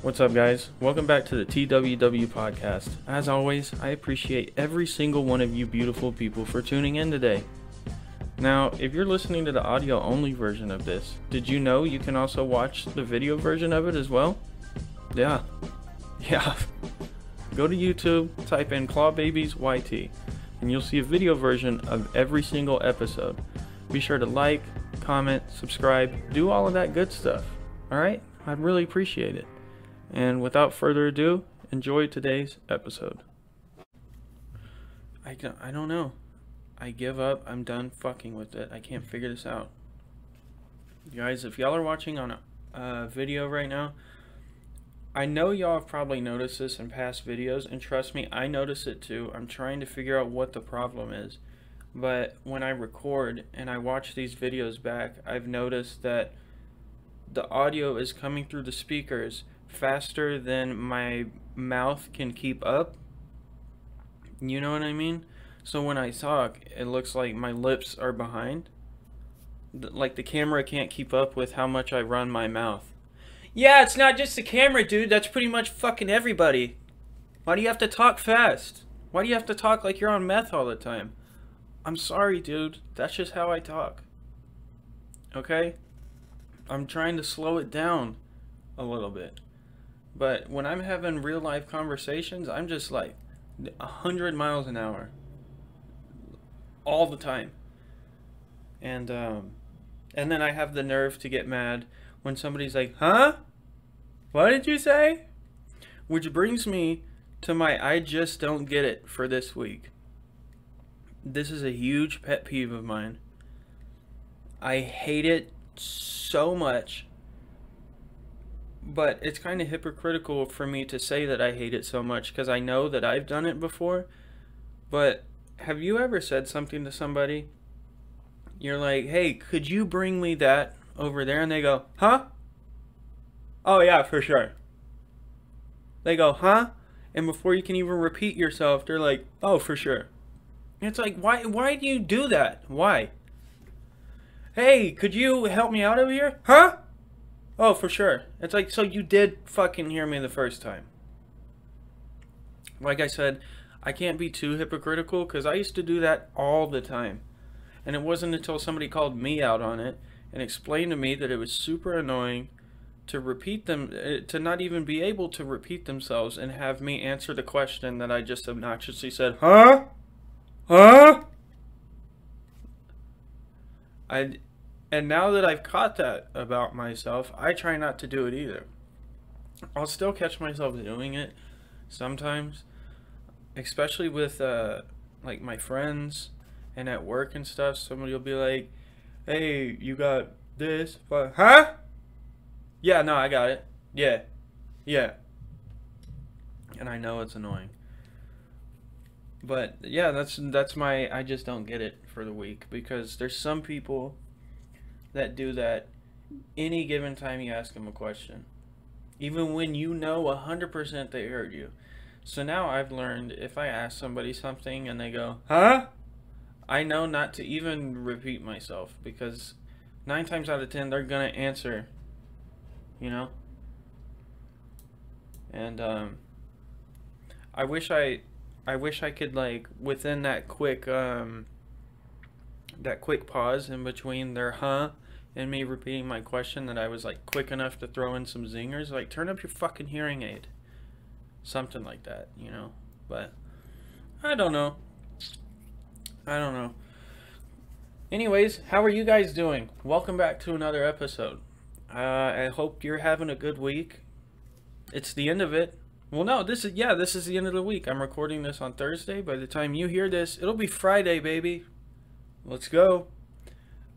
What's up, guys? Welcome back to the TWW podcast. As always, I appreciate every single one of you beautiful people for tuning in today. Now, if you're listening to the audio only version of this, did you know you can also watch the video version of it as well? Yeah. Yeah. Go to YouTube, type in Claw Babies YT, and you'll see a video version of every single episode. Be sure to like, comment, subscribe, do all of that good stuff. Alright? I'd really appreciate it. And without further ado, enjoy today's episode. I don't, I don't know. I give up. I'm done fucking with it. I can't figure this out. Guys, if y'all are watching on a uh, video right now, I know y'all have probably noticed this in past videos, and trust me, I notice it too. I'm trying to figure out what the problem is. But when I record and I watch these videos back, I've noticed that the audio is coming through the speakers faster than my mouth can keep up. You know what I mean? So when I talk, it looks like my lips are behind. Like the camera can't keep up with how much I run my mouth. Yeah, it's not just the camera, dude. That's pretty much fucking everybody. Why do you have to talk fast? Why do you have to talk like you're on meth all the time? I'm sorry, dude. That's just how I talk. Okay? I'm trying to slow it down a little bit. But when I'm having real life conversations, I'm just like a hundred miles an hour. All the time. And um and then I have the nerve to get mad when somebody's like, huh? What did you say? Which brings me to my I just don't get it for this week. This is a huge pet peeve of mine. I hate it so much. But it's kind of hypocritical for me to say that I hate it so much because I know that I've done it before. But have you ever said something to somebody? You're like, hey, could you bring me that over there? And they go, huh? Oh, yeah, for sure. They go, huh? And before you can even repeat yourself, they're like, oh, for sure. It's like, why, why do you do that? Why? Hey, could you help me out over here? Huh? Oh, for sure. It's like, so you did fucking hear me the first time. Like I said, I can't be too hypocritical because I used to do that all the time. And it wasn't until somebody called me out on it and explained to me that it was super annoying to repeat them, eh, to not even be able to repeat themselves and have me answer the question that I just obnoxiously said, huh? Huh? I, and now that I've caught that about myself, I try not to do it either. I'll still catch myself doing it sometimes, especially with uh, like my friends and at work and stuff. Somebody will be like, "Hey, you got this?" But huh? Yeah, no, I got it. Yeah, yeah. And I know it's annoying. But yeah, that's that's my I just don't get it for the week because there's some people that do that any given time you ask them a question. Even when you know 100% they heard you. So now I've learned if I ask somebody something and they go, huh? I know not to even repeat myself because nine times out of ten they're gonna answer, you know? And um, I wish I, I wish I could like within that quick um, that quick pause in between their huh and me repeating my question that I was like quick enough to throw in some zingers. Like, turn up your fucking hearing aid. Something like that, you know? But, I don't know. I don't know. Anyways, how are you guys doing? Welcome back to another episode. Uh, I hope you're having a good week. It's the end of it. Well, no, this is, yeah, this is the end of the week. I'm recording this on Thursday. By the time you hear this, it'll be Friday, baby. Let's go.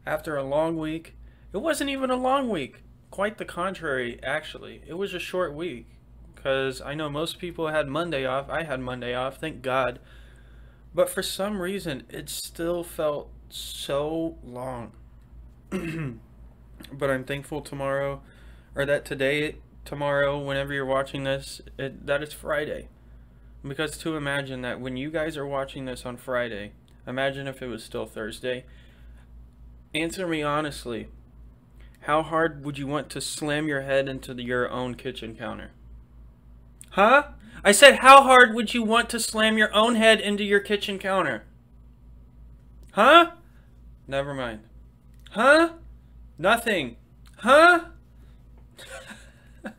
After a long week, it wasn't even a long week. Quite the contrary, actually. It was a short week. Because I know most people had Monday off. I had Monday off, thank God. But for some reason, it still felt so long. but I'm thankful tomorrow, or that today, tomorrow, whenever you're watching this, it, that is Friday. Because to imagine that when you guys are watching this on Friday, imagine if it was still Thursday. Answer me honestly. How hard would you want to slam your head into the, your own kitchen counter? Huh? I said, how hard would you want to slam your own head into your kitchen counter? Huh? Never mind. Huh? Nothing. Huh?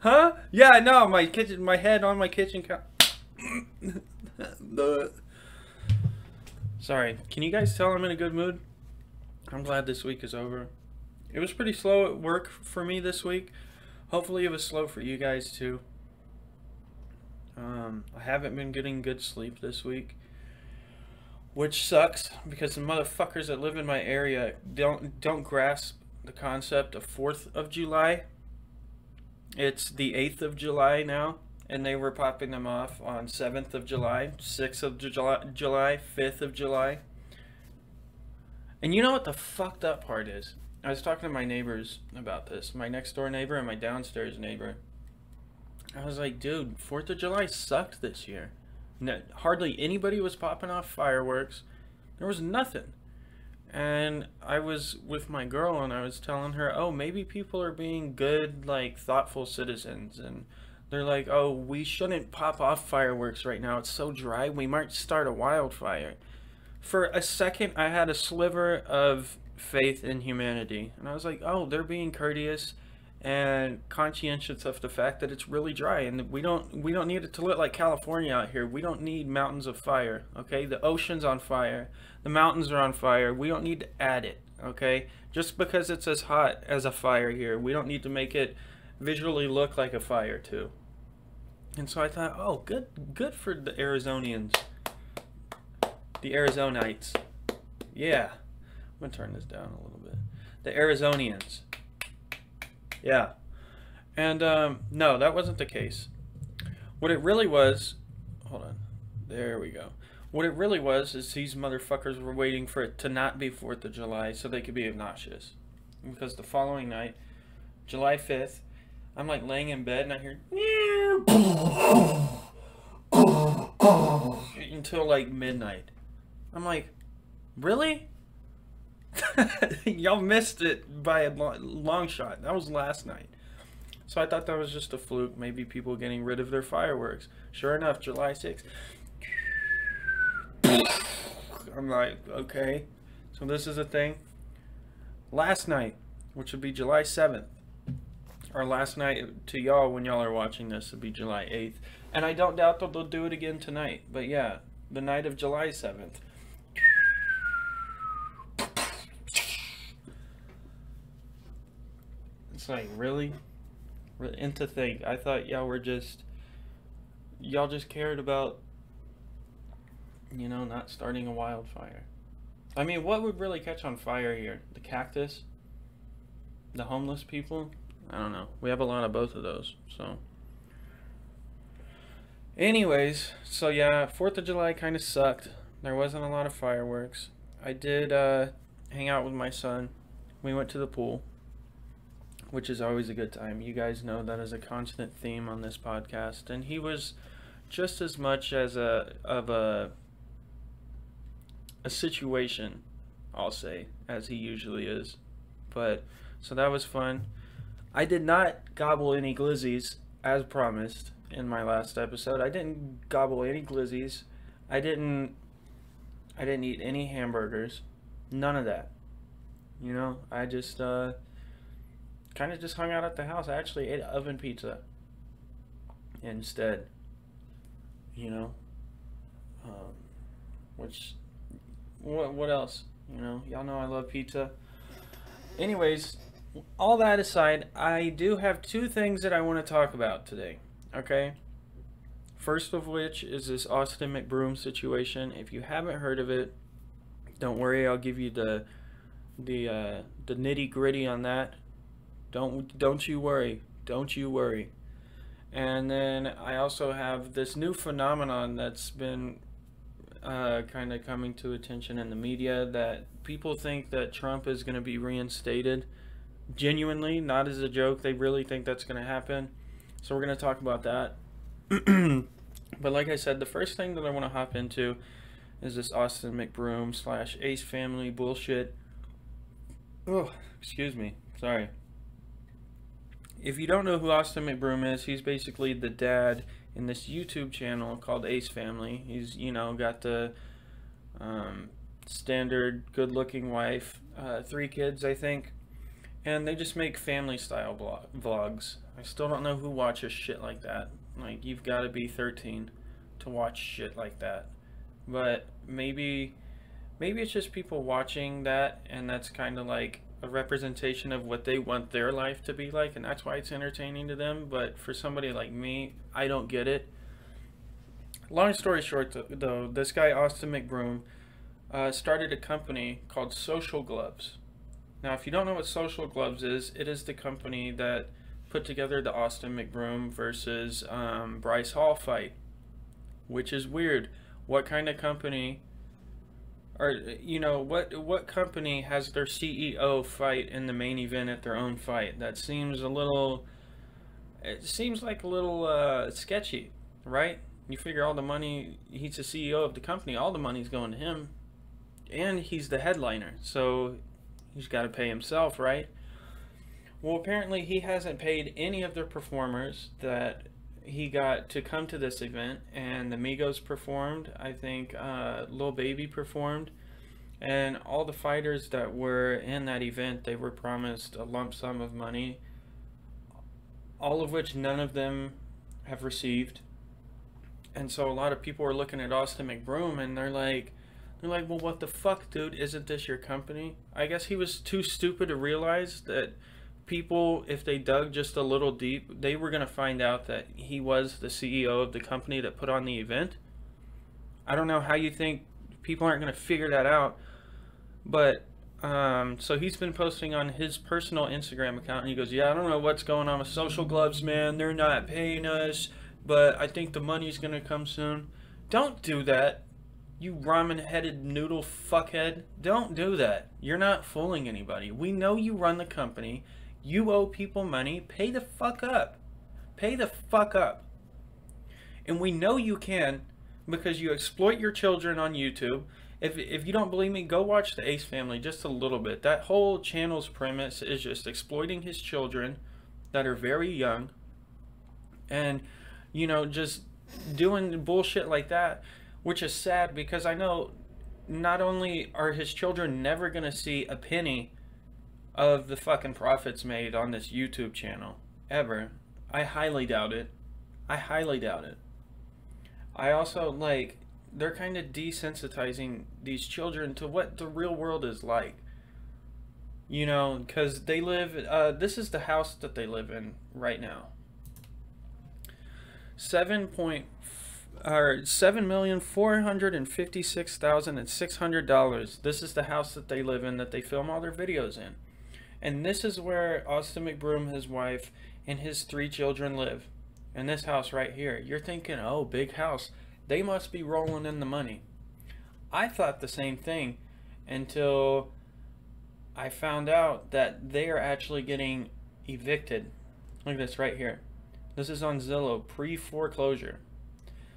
huh? Yeah, no, my kitchen, my head on my kitchen counter. Sorry. Can you guys tell I'm in a good mood? I'm glad this week is over. It was pretty slow at work for me this week. Hopefully it was slow for you guys too. Um, I haven't been getting good sleep this week. Which sucks because the motherfuckers that live in my area don't don't grasp the concept of 4th of July. It's the 8th of July now and they were popping them off on 7th of July, 6th of July, July 5th of July. And you know what the fucked up part is? I was talking to my neighbors about this, my next door neighbor and my downstairs neighbor. I was like, dude, 4th of July sucked this year. No, hardly anybody was popping off fireworks. There was nothing. And I was with my girl and I was telling her, oh, maybe people are being good, like, thoughtful citizens. And they're like, oh, we shouldn't pop off fireworks right now. It's so dry. We might start a wildfire. For a second, I had a sliver of faith in humanity. And I was like, oh, they're being courteous and conscientious of the fact that it's really dry and we don't we don't need it to look like California out here. We don't need mountains of fire, okay? The ocean's on fire. The mountains are on fire. We don't need to add it, okay? Just because it's as hot as a fire here, we don't need to make it visually look like a fire too. And so I thought, oh, good good for the Arizonians. The Arizonites. Yeah. I'm to turn this down a little bit. The Arizonians. Yeah. And um, no, that wasn't the case. What it really was, hold on. There we go. What it really was is these motherfuckers were waiting for it to not be 4th of July so they could be obnoxious. Because the following night, July 5th, I'm like laying in bed and I hear until like midnight. I'm like, really? Y'all missed it by a long shot. That was last night. So I thought that was just a fluke. Maybe people getting rid of their fireworks. Sure enough, July 6th. I'm like, okay. So this is a thing. Last night, which would be July 7th, or last night to y'all when y'all are watching this, would be July 8th. And I don't doubt that they'll do it again tonight. But yeah, the night of July 7th. It's like, really? And to think, I thought y'all were just, y'all just cared about, you know, not starting a wildfire. I mean, what would really catch on fire here? The cactus? The homeless people? I don't know. We have a lot of both of those, so. Anyways, so yeah, 4th of July kind of sucked. There wasn't a lot of fireworks. I did uh, hang out with my son. We went to the pool which is always a good time. You guys know that is a constant theme on this podcast, and he was just as much as a of a a situation, I'll say, as he usually is. But so that was fun. I did not gobble any glizzies as promised in my last episode. I didn't gobble any glizzies. I didn't I didn't eat any hamburgers. None of that. You know, I just uh kind of just hung out at the house. I actually ate oven pizza instead. You know, um, which what what else? You know, y'all know I love pizza. Anyways, all that aside, I do have two things that I want to talk about today. Okay. First of which is this Austin McBroom situation. If you haven't heard of it, don't worry. I'll give you the the uh, the nitty gritty on that. Don't don't you worry. Don't you worry. And then I also have this new phenomenon that's been uh, kind of coming to attention in the media that people think that Trump is going to be reinstated. Genuinely, not as a joke. They really think that's going to happen. So we're going to talk about that. but like I said, the first thing that I want to hop into is this Austin McBroom slash Ace Family bullshit. Oh, excuse me. Sorry if you don't know who Austin McBroom is, he's basically the dad in this YouTube channel called Ace Family. He's you know got the um, standard good-looking wife, uh, three kids I think, and they just make family style vlogs. I still don't know who watches shit like that. Like you've got to be 13 to watch shit like that. But maybe maybe it's just people watching that and that's kind of like a representation of what they want their life to be like and that's why it's entertaining to them but for somebody like me i don't get it long story short though this guy austin mcbroom uh, started a company called social gloves now if you don't know what social gloves is it is the company that put together the austin mcbroom versus um, bryce hall fight which is weird what kind of company or you know what what company has their CEO fight in the main event at their own fight? That seems a little. It seems like a little uh, sketchy, right? You figure all the money. He's the CEO of the company. All the money's going to him, and he's the headliner, so he's got to pay himself, right? Well, apparently he hasn't paid any of the performers that he got to come to this event, and the Migos performed. I think uh, Lil Baby performed, and all the fighters that were in that event, they were promised a lump sum of money, all of which none of them have received. And so a lot of people are looking at Austin McBroom, and they're like, they're like, well, what the fuck, dude? Isn't this your company? I guess he was too stupid to realize that people, if they dug just a little deep, they were going to find out that he was the CEO of the company that put on the event. I don't know how you think people aren't going to figure that out, but um, so he's been posting on his personal Instagram account, and he goes, "Yeah, I don't know what's going on with Social Gloves, man. They're not paying us, but I think the money's going to come soon." Don't do that. You ramen headed noodle fuckhead. Don't do that. You're not fooling anybody. We know you run the company. You owe people money. Pay the fuck up. Pay the fuck up. And we know you can because you exploit your children on YouTube. If, if you don't believe me, go watch the Ace Family just a little bit. That whole channel's premise is just exploiting his children that are very young and, you know, just doing bullshit like that, which is sad because I know not only are his children never going to see a penny of the fucking profits made on this YouTube channel ever. I highly doubt it. I highly doubt it. I also like they're kind of desensitizing these children to what the real world is like. You know, cuz they live uh this is the house that they live in right now. 7.4 are seven million four hundred and fifty six thousand and six hundred dollars. This is the house that they live in that they film all their videos in. And this is where Austin McBroom, his wife, and his three children live. In this house right here. You're thinking, oh, big house. They must be rolling in the money. I thought the same thing until I found out that they are actually getting evicted. Look at this right here. This is on Zillow pre foreclosure.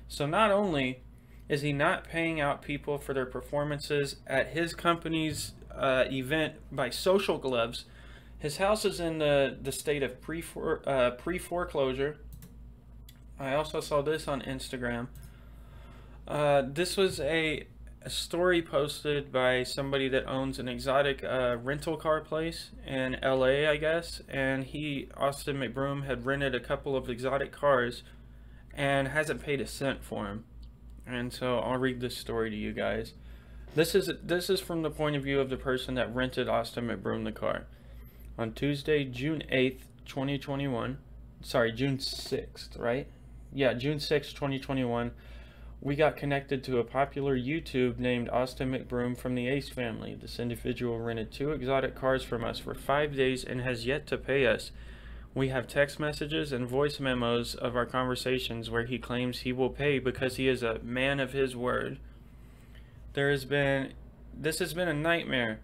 So not only is he not paying out people for their performances at his company's uh, event by Social Gloves, his house is in the, the state of pre uh, pre foreclosure. I also saw this on Instagram. Uh, this was a, a, story posted by somebody that owns an exotic uh, rental car place in LA, I guess. And he, Austin McBroom, had rented a couple of exotic cars and hasn't paid a cent for him. And so I'll read this story to you guys. This is this is from the point of view of the person that rented Austin McBroom the car on Tuesday, June 8th, 2021. Sorry, June 6th, right? Yeah, June 6th, 2021. We got connected to a popular YouTube named Austin McBroom from the Ace family. This individual rented two exotic cars from us for five days and has yet to pay us. We have text messages and voice memos of our conversations where he claims he will pay because he is a man of his word. There has been, this has been a nightmare.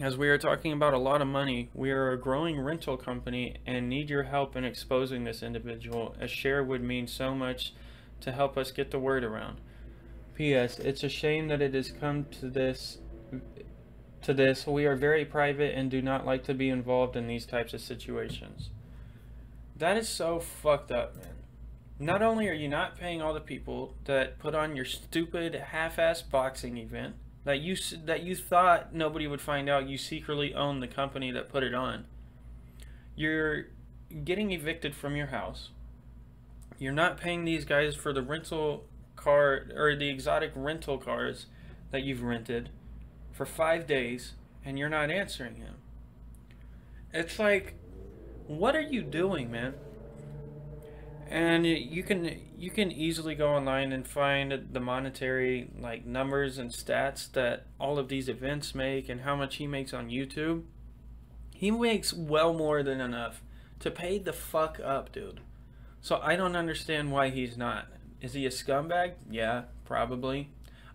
As we are talking about a lot of money, we are a growing rental company and need your help in exposing this individual. A share would mean so much to help us get the word around. P.S. It's a shame that it has come to this to this. We are very private and do not like to be involved in these types of situations. That is so fucked up, man. Not only are you not paying all the people that put on your stupid half-ass boxing event that you that you thought nobody would find out you secretly own the company that put it on. You're getting evicted from your house. You're not paying these guys for the rental car or the exotic rental cars that you've rented for 5 days and you're not answering him. It's like what are you doing, man? and you can you can easily go online and find the monetary like numbers and stats that all of these events make and how much he makes on YouTube. He makes well more than enough to pay the fuck up, dude. So I don't understand why he's not. Is he a scumbag? Yeah, probably.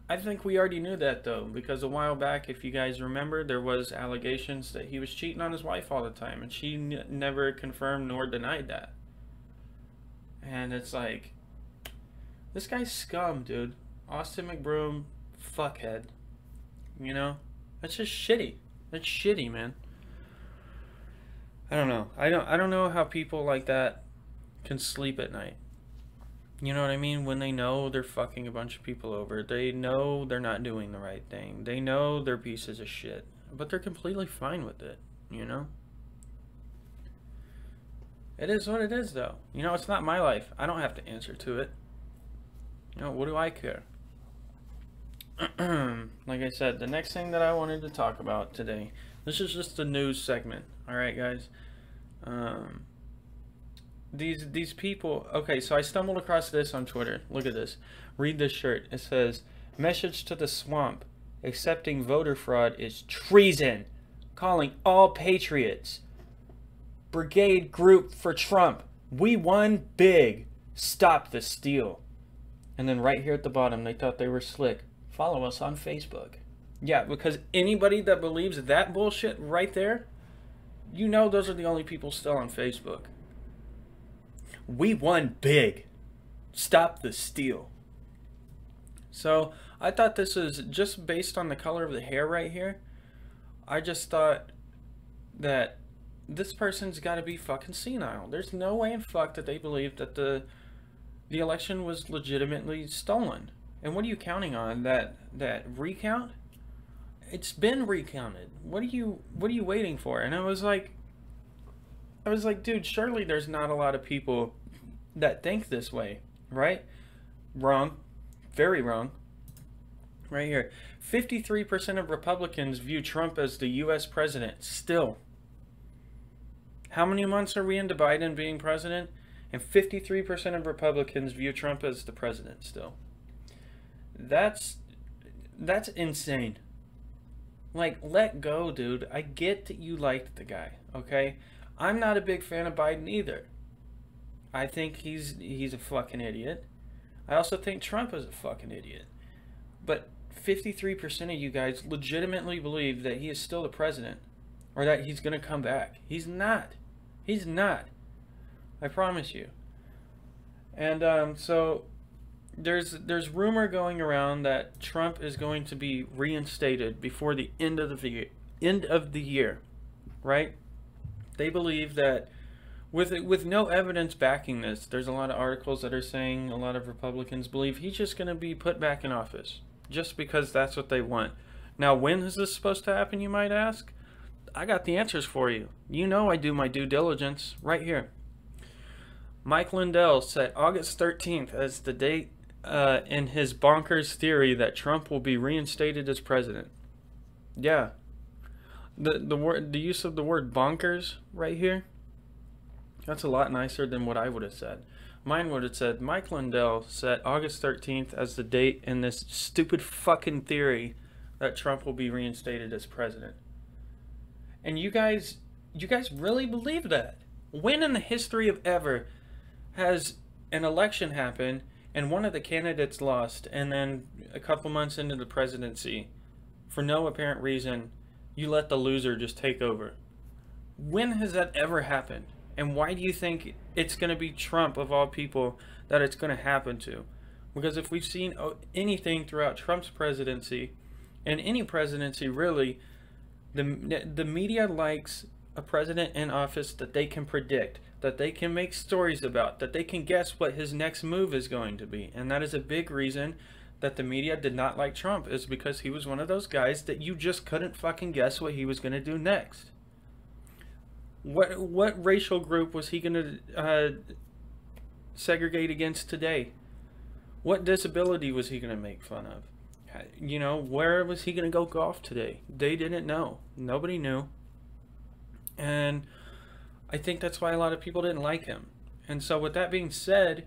I think we already knew that though, because a while back, if you guys remember, there was allegations that he was cheating on his wife all the time, and she never confirmed nor denied that. And it's like, this guy's scum, dude. Austin McBroom, fuckhead. You know? That's just shitty. That's shitty, man. I don't know. I don't I don't know how people like that can sleep at night. You know what I mean? When they know they're fucking a bunch of people over. They know they're not doing the right thing. They know they're pieces of shit. But they're completely fine with it, you know? It is what it is, though. You know, it's not my life. I don't have to answer to it. You know, what do I care? like I said, the next thing that I wanted to talk about today, this is just a news segment. All right, guys. Um, these these people. Okay, so I stumbled across this on Twitter. Look at this. Read this shirt. It says, "Message to the swamp: Accepting voter fraud is treason. Calling all patriots." Brigade Group for Trump. We won big. Stop the steal. And then right here at the bottom, they thought they were slick. Follow us on Facebook. Yeah, because anybody that believes that bullshit right there, you know those are the only people still on Facebook. We won big. Stop the steal. So I thought this was just based on the color of the hair right here. I just thought that this person's got to be fucking senile. There's no way in fuck that they believe that the the election was legitimately stolen. And what are you counting on? That that recount? It's been recounted. What are you what are you waiting for? And I was like I was like, dude, surely there's not a lot of people that think this way, right? Wrong. Very wrong. Right here. 53% of Republicans view Trump as the US president still. How many months are we into Biden being president? And 53% of Republicans view Trump as the president still. That's that's insane. Like, let go, dude. I get that you liked the guy, okay? I'm not a big fan of Biden either. I think he's he's a fucking idiot. I also think Trump is a fucking idiot. But 53% of you guys legitimately believe that he is still the president or that he's going to come back. He's not. He's not. I promise you. And um, so there's there's rumor going around that Trump is going to be reinstated before the end of the end of the year, right? They believe that with with no evidence backing this, there's a lot of articles that are saying a lot of Republicans believe he's just going to be put back in office just because that's what they want. Now, when is this supposed to happen, you might ask? I got the answers for you. You know I do my due diligence right here. Mike Lindell set August 13th as the date uh, in his bonkers theory that Trump will be reinstated as president. Yeah. The the word the use of the word bonkers right here. That's a lot nicer than what I would have said. Mine would have said Mike Lindell set August 13th as the date in this stupid fucking theory that Trump will be reinstated as president. And you guys, you guys really believe that? When in the history of ever has an election happen and one of the candidates lost, and then a couple months into the presidency, for no apparent reason, you let the loser just take over? When has that ever happened? And why do you think it's going to be Trump, of all people, that it's going to happen to? Because if we've seen oh, anything throughout Trump's presidency, and any presidency really, the the media likes a president in office that they can predict, that they can make stories about, that they can guess what his next move is going to be. And that is a big reason that the media did not like Trump is because he was one of those guys that you just couldn't fucking guess what he was going to do next. What what racial group was he going to uh, segregate against today? What disability was he going to make fun of? You know, where was he going to go golf today? They didn't know. Nobody knew. And I think that's why a lot of people didn't like him. And so, with that being said,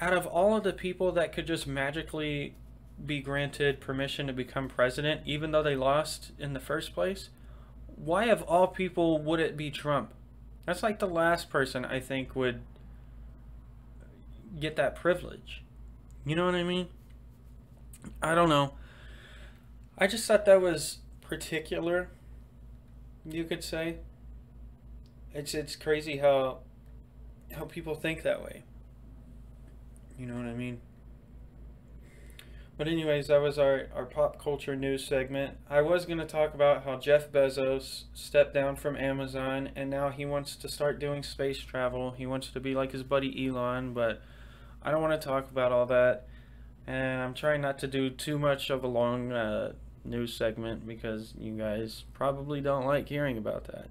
out of all of the people that could just magically be granted permission to become president, even though they lost in the first place, why of all people would it be Trump? That's like the last person I think would get that privilege. You know what I mean? I don't know. I just thought that was particular, you could say. It's it's crazy how how people think that way. You know what I mean? But anyways, that was our, our pop culture news segment. I was going to talk about how Jeff Bezos stepped down from Amazon and now he wants to start doing space travel. He wants to be like his buddy Elon, but I don't want to talk about all that. And I'm trying not to do too much of a long uh, news segment because you guys probably don't like hearing about that.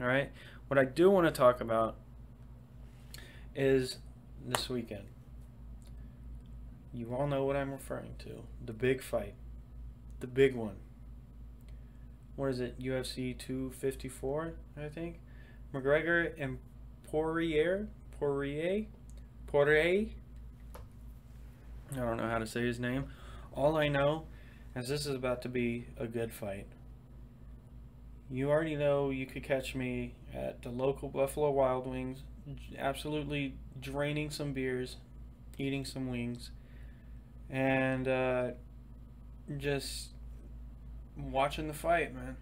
Alright? What I do want to talk about is this weekend. You all know what I'm referring to. The big fight. The big one. What is it? UFC 254, I think. McGregor and Poirier? Poirier? Poirier? I don't know how to say his name. All I know is this is about to be a good fight. You already know you could catch me at the local Buffalo Wild Wings, absolutely draining some beers, eating some wings, and uh, just watching the fight, man.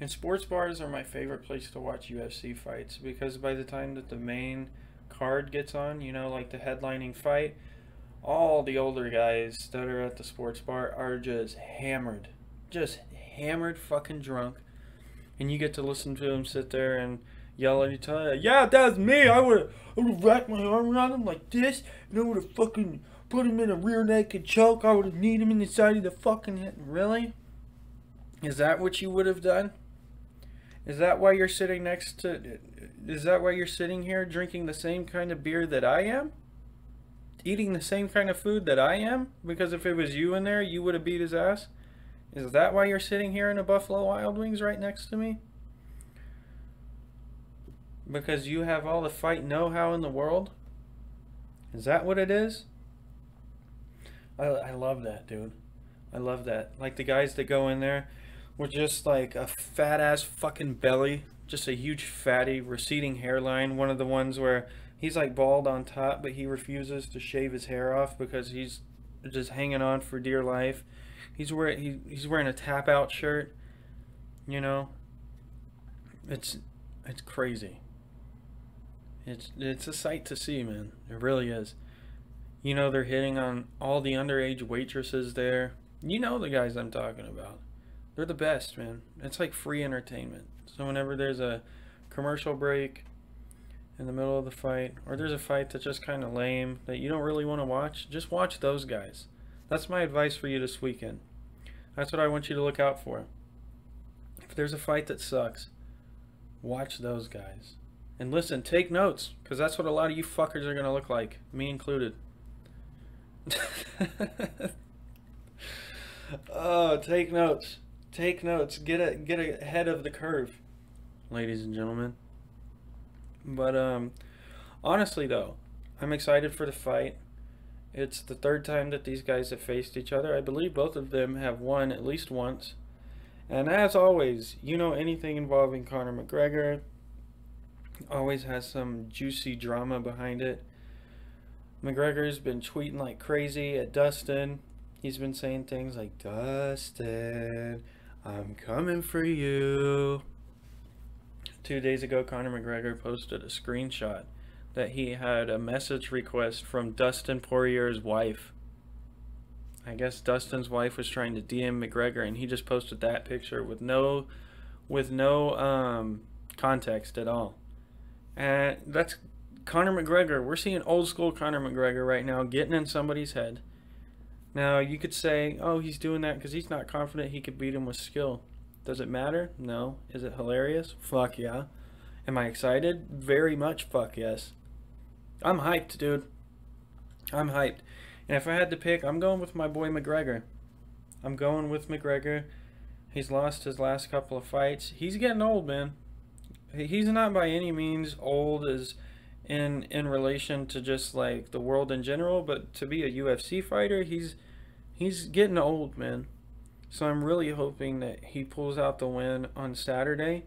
And sports bars are my favorite place to watch UFC fights because by the time that the main card gets on, you know, like the headlining fight, all the older guys that are at the sports bar are just hammered. Just hammered fucking drunk. And you get to listen to them sit there and yell at each other, Yeah, that's me. I would have wrapped my arm around him like this and I would have fucking put him in a rear naked choke. I would have kneed him in the side of the fucking head. Really? Is that what you would have done? Is that why you're sitting next to. Is that why you're sitting here drinking the same kind of beer that I am? Eating the same kind of food that I am? Because if it was you in there, you would have beat his ass? Is that why you're sitting here in a Buffalo Wild Wings right next to me? Because you have all the fight know how in the world? Is that what it is? I, I love that, dude. I love that. Like the guys that go in there with just like a fat ass fucking belly, just a huge fatty receding hairline. One of the ones where he's like bald on top, but he refuses to shave his hair off because he's just hanging on for dear life. He's wearing he, he's wearing a tap out shirt. You know, it's it's crazy. It's it's a sight to see, man. It really is. You know, they're hitting on all the underage waitresses there. You know the guys I'm talking about. They're the best, man. It's like free entertainment. So whenever there's a commercial break in the middle of the fight, or there's a fight that's just kind of lame that you don't really want to watch, just watch those guys. That's my advice for you this weekend. That's what I want you to look out for. If there's a fight that sucks, watch those guys. And listen, take notes, because that's what a lot of you fuckers are going to look like, me included. oh, take notes. Take notes. Get a get ahead of the curve, ladies and gentlemen. But um honestly though, I'm excited for the fight. It's the third time that these guys have faced each other. I believe both of them have won at least once. And as always, you know anything involving Conor McGregor always has some juicy drama behind it. McGregor's been tweeting like crazy at Dustin. He's been saying things like, Dustin, I'm coming for you. Two days ago, Conor McGregor posted a screenshot that he had a message request from Dustin Poirier's wife. I guess Dustin's wife was trying to DM McGregor, and he just posted that picture with no, with no um, context at all. And that's Conor McGregor. We're seeing old school Conor McGregor right now getting in somebody's head. Now, you could say, oh, he's doing that because he's not confident he could beat him with skill. Does it matter? No. Is it hilarious? Fuck yeah. Am I excited? Very much fuck yes. I'm hyped, dude. I'm hyped. And if I had to pick, I'm going with my boy McGregor. I'm going with McGregor. He's lost his last couple of fights. He's getting old, man. He's not by any means old as in in relation to just like the world in general, but to be a UFC fighter, he's he's getting old, man. So I'm really hoping that he pulls out the win on Saturday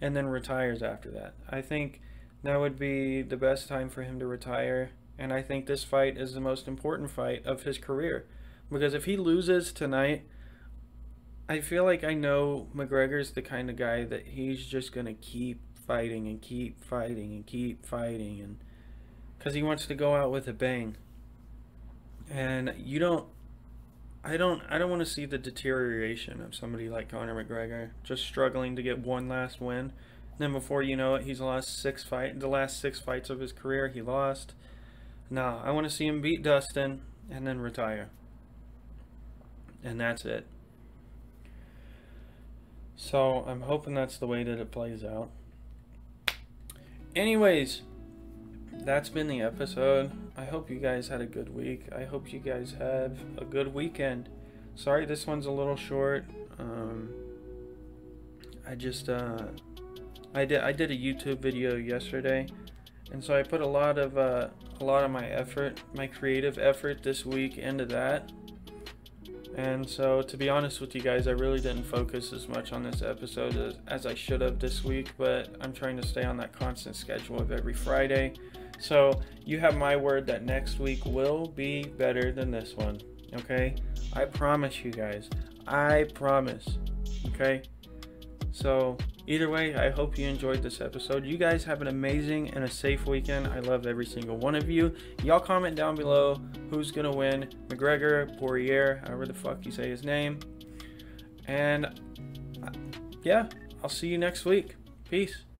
and then retires after that. I think that would be the best time for him to retire. And I think this fight is the most important fight of his career. Because if he loses tonight, I feel like I know McGregor's the kind of guy that he's just going to keep fighting and keep fighting and keep fighting and because he wants to go out with a bang. And you don't I don't I don't want to see the deterioration of somebody like Conor McGregor just struggling to get one last win. Then before you know it, he's lost six fight the last six fights of his career he lost. Nah, I want to see him beat Dustin and then retire. And that's it. So I'm hoping that's the way that it plays out. Anyways, that's been the episode. I hope you guys had a good week. I hope you guys have a good weekend. Sorry, this one's a little short. Um, I just uh, I did I did a YouTube video yesterday, and so I put a lot of uh, a lot of my effort, my creative effort this week into that. And so, to be honest with you guys, I really didn't focus as much on this episode as, as, I should have this week, but I'm trying to stay on that constant schedule of every Friday. So, you have my word that next week will be better than this one. Okay? I promise you guys. I promise. Okay? So, either way, I hope you enjoyed this episode. You guys have an amazing and a safe weekend. I love every single one of you. Y'all comment down below who's going to win McGregor, Poirier, however the fuck you say his name. And uh, yeah, I'll see you next week. Peace.